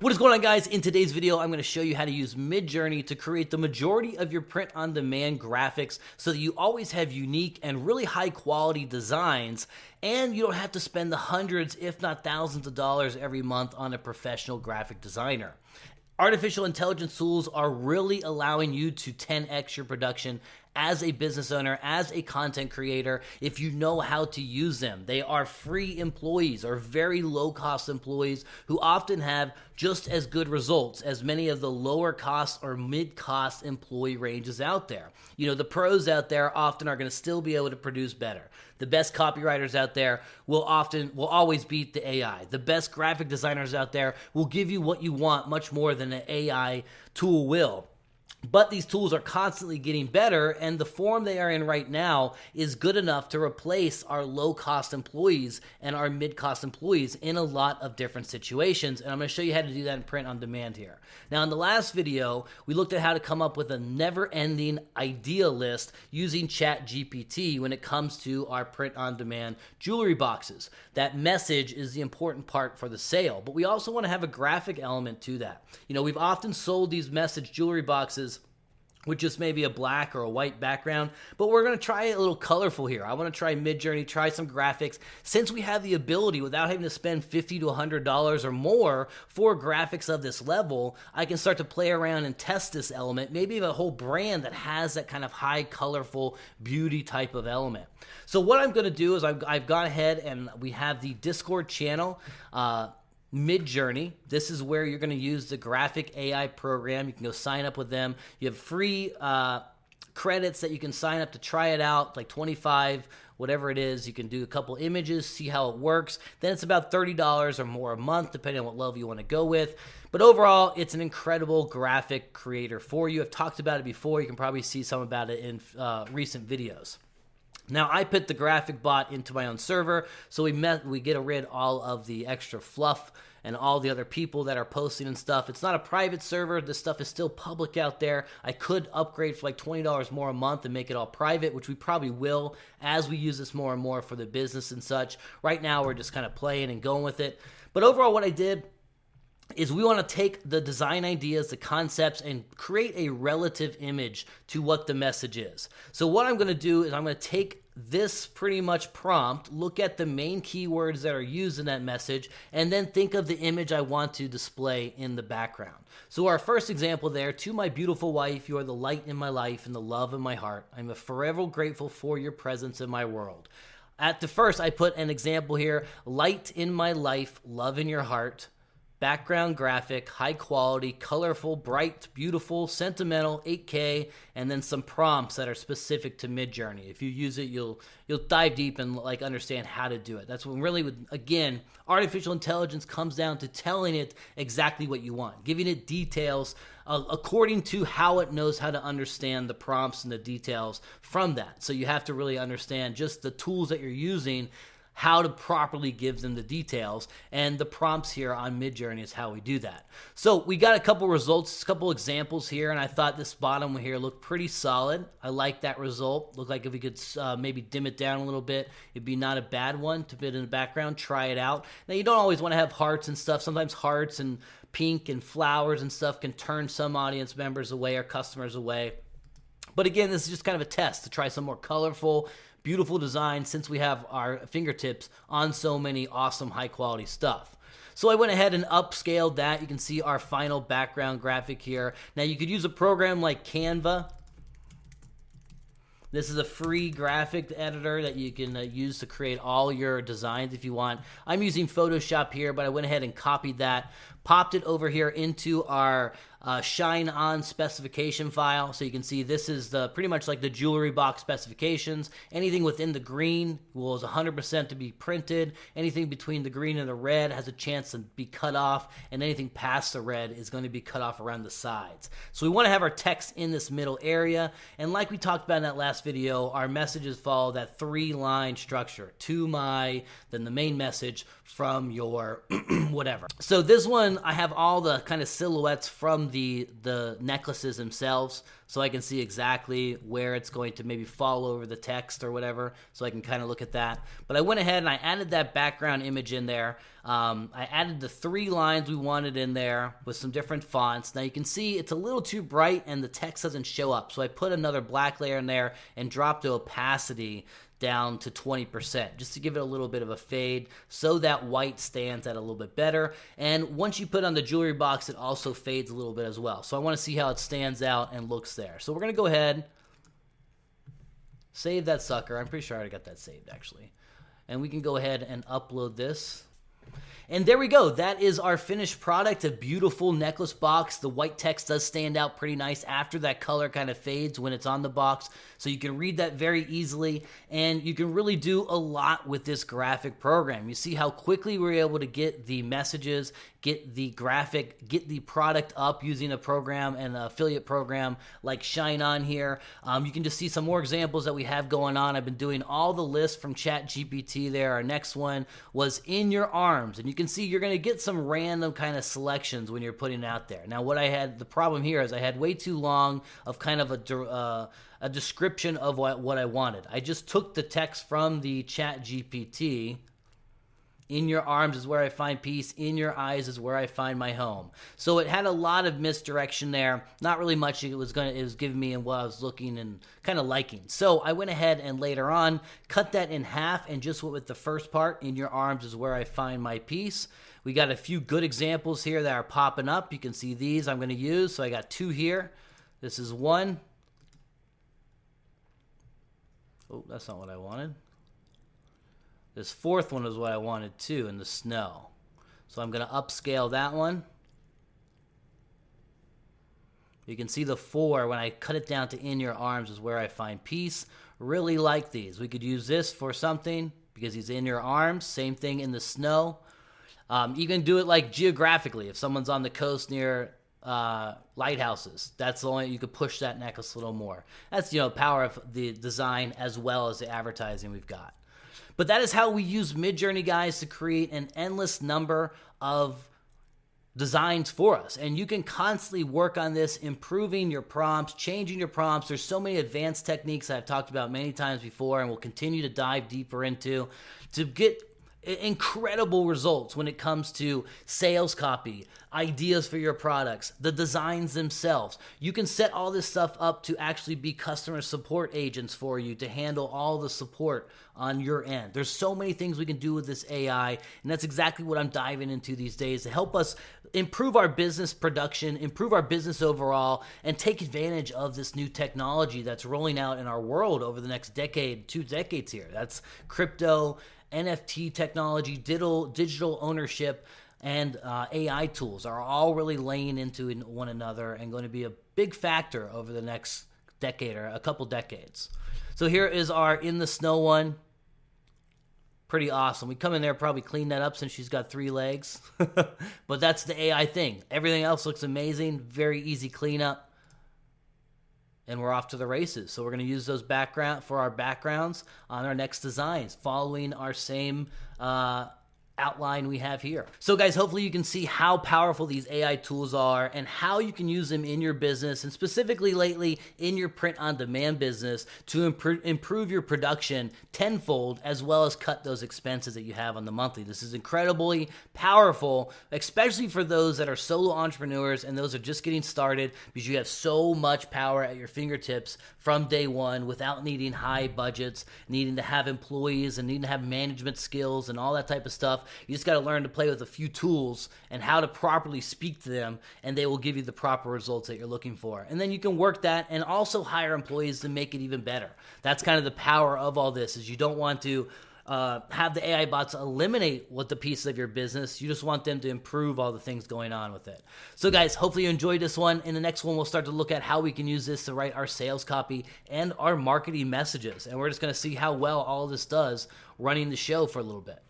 What is going on guys? In today's video, I'm going to show you how to use Midjourney to create the majority of your print on demand graphics so that you always have unique and really high quality designs and you don't have to spend the hundreds if not thousands of dollars every month on a professional graphic designer. Artificial intelligence tools are really allowing you to 10x your production as a business owner, as a content creator, if you know how to use them. They are free employees or very low cost employees who often have just as good results as many of the lower cost or mid cost employee ranges out there. You know, the pros out there often are going to still be able to produce better. The best copywriters out there will often will always beat the AI. The best graphic designers out there will give you what you want much more than an AI tool will. But these tools are constantly getting better, and the form they are in right now is good enough to replace our low cost employees and our mid cost employees in a lot of different situations. And I'm going to show you how to do that in print on demand here. Now, in the last video, we looked at how to come up with a never ending idea list using Chat GPT when it comes to our print on demand jewelry boxes. That message is the important part for the sale, but we also want to have a graphic element to that. You know, we've often sold these message jewelry boxes with just maybe a black or a white background. But we're to try a little colorful here. I want to try Midjourney, try some graphics. Since we have the ability without having to spend 50 to $100 or more for graphics of this level, I can start to play around and test this element, maybe a whole brand that has that kind of high, colorful beauty type of element. So what I'm to do is I've, I've gone ahead and we have the Discord channel. Uh, Midjourney. This is where you're going to use the graphic AI program. You can go sign up with them. You have free uh, credits that you can sign up to try it out, like 25, whatever it is. You can do a couple images, see how it works. Then it's about $30 or more a month, depending on what level you want to go with. But overall, it's an incredible graphic creator for you. I've talked about it before. You can probably see some about it in uh, recent videos. Now I put the graphic bot into my own server, so we met we get rid all of the extra fluff and all the other people that are posting and stuff. It's not a private server. This stuff is still public out there. I could upgrade for like $20 more a month and make it all private, which we probably will as we use this more and more for the business and such. Right now we're just kind of playing and going with it. But overall what I did is we want to take the design ideas, the concepts, and create a relative image to what the message is. So, what I'm going to do is I'm going to take this pretty much prompt, look at the main keywords that are used in that message, and then think of the image I want to display in the background. So, our first example there to my beautiful wife, you are the light in my life and the love in my heart. I'm forever grateful for your presence in my world. At the first, I put an example here light in my life, love in your heart background graphic, high quality, colorful, bright, beautiful, sentimental, 8K, and then some prompts that are specific to Midjourney. If you use it, you'll you'll dive deep and like understand how to do it. That's when really, with, again, artificial intelligence comes down to telling it exactly what you want, giving it details uh, according to how it knows how to understand the prompts and the details from that. So you have to really understand just the tools that you're using how to properly give them the details. And the prompts here on Midjourney is how we do that. So we got a couple results, a couple examples here, and I thought this bottom one here looked pretty solid. I like that result. Looked like if we could uh, maybe dim it down a little bit, it'd be not a bad one to put in the background. Try it out. Now you don't always want to have hearts and stuff. Sometimes hearts and pink and flowers and stuff can turn some audience members away or customers away. But again, this is just kind of a test to try some more colorful, beautiful design since we have our fingertips on so many awesome high quality stuff. So I went ahead and upscaled that. You can see our final background graphic here. Now you could use a program like Canva. This is a free graphic editor that you can uh, use to create all your designs if you want. I'm using Photoshop here, but I went ahead and copied that, popped it over here into our uh, shine on specification file. So you can see this is the pretty much like the jewelry box specifications. Anything within the green will is 100% to be printed. Anything between the green and the red has a chance to be cut off, and anything past the red is going to be cut off around the sides. So we want to have our text in this middle area. And like we talked about in that last video, our messages follow that three line structure to my, then the main message from your whatever. So this one I have all the kind of silhouettes from the the necklaces themselves, so I can see exactly where it's going to maybe fall over the text or whatever, so I can kind of look at that. But I went ahead and I added that background image in there. Um, I added the three lines we wanted in there with some different fonts. Now you can see it's a little too bright and the text doesn't show up, so I put another black layer in there and dropped the opacity down to 20% just to give it a little bit of a fade so that white stands out a little bit better. And once you put on the jewelry box, it also fades a little bit as well. So I want to see how it stands out and looks there. So we're to go ahead, save that sucker. I'm pretty sure I already got that saved actually. And we can go ahead and upload this and there we go. That is our finished product, a beautiful necklace box. The white text does stand out pretty nice after that color kind of fades when it's on the box. So you can read that very easily and you can really do a lot with this graphic program. You see how quickly we're able to get the messages, get the graphic, get the product up using a program and an affiliate program like Shine On here. Um, you can just see some more examples that we have going on. I've been doing all the lists from Chat GPT there. Our next one was In Your Arms, and you can see you're going to get some random kind of selections when you're putting it out there. Now, what I had, the problem here is I had way too long of kind of a, uh, a description of what, what I wanted. I just took the text from the Chat GPT in your arms is where I find peace. In your eyes is where I find my home. So it had a lot of misdirection there. Not really much it was going to, it was giving me and what I was looking and kind of liking. So I went ahead and later on cut that in half and just went with the first part. In your arms is where I find my peace. We got a few good examples here that are popping up. You can see these I'm going to use. So I got two here. This is one. Oh, that's not what I wanted. This fourth one is what I wanted too in the snow. So I'm going to upscale that one. You can see the four when I cut it down to in your arms is where I find peace. Really like these. We could use this for something because he's in your arms. Same thing in the snow. Um, you can do it like geographically. If someone's on the coast near uh, lighthouses, that's the only you could push that necklace a little more. That's you know power of the design as well as the advertising we've got. But that is how we use Midjourney, guys, to create an endless number of designs for us. And you can constantly work on this, improving your prompts, changing your prompts. There's so many advanced techniques I've talked about many times before and will continue to dive deeper into to get incredible results when it comes to sales copy, ideas for your products, the designs themselves. You can set all this stuff up to actually be customer support agents for you to handle all the support on your end. There's so many things we can do with this AI, and that's exactly what I'm diving into these days to help us improve our business production, improve our business overall, and take advantage of this new technology that's rolling out in our world over the next decade, two decades here. That's crypto NFT technology, digital digital ownership, and uh, AI tools are all really laying into one another and going to be a big factor over the next decade or a couple decades. So here is our in the snow one. Pretty awesome. We come in there probably clean that up since she's got three legs, but that's the AI thing. Everything else looks amazing. Very easy cleanup and we're off to the races. So we're going to use those background for our backgrounds on our next designs, following our same uh, outline we have here. So guys, hopefully you can see how powerful these AI tools are and how you can use them in your business and specifically lately in your print on demand business to improve, improve your production tenfold as well as cut those expenses that you have on the monthly. This is incredibly powerful, especially for those that are solo entrepreneurs and those are just getting started because you have so much power at your fingertips from day one without needing high budgets, needing to have employees and needing to have management skills and all that type of stuff. You just got to learn to play with a few tools and how to properly speak to them, and they will give you the proper results that you're looking for. And then you can work that and also hire employees to make it even better. That's kind of the power of all this. Is you don't want to uh, have the AI bots eliminate what the pieces of your business. You just want them to improve all the things going on with it. So, guys, hopefully you enjoyed this one. In the next one, we'll start to look at how we can use this to write our sales copy and our marketing messages. And we're just going to see how well all this does running the show for a little bit.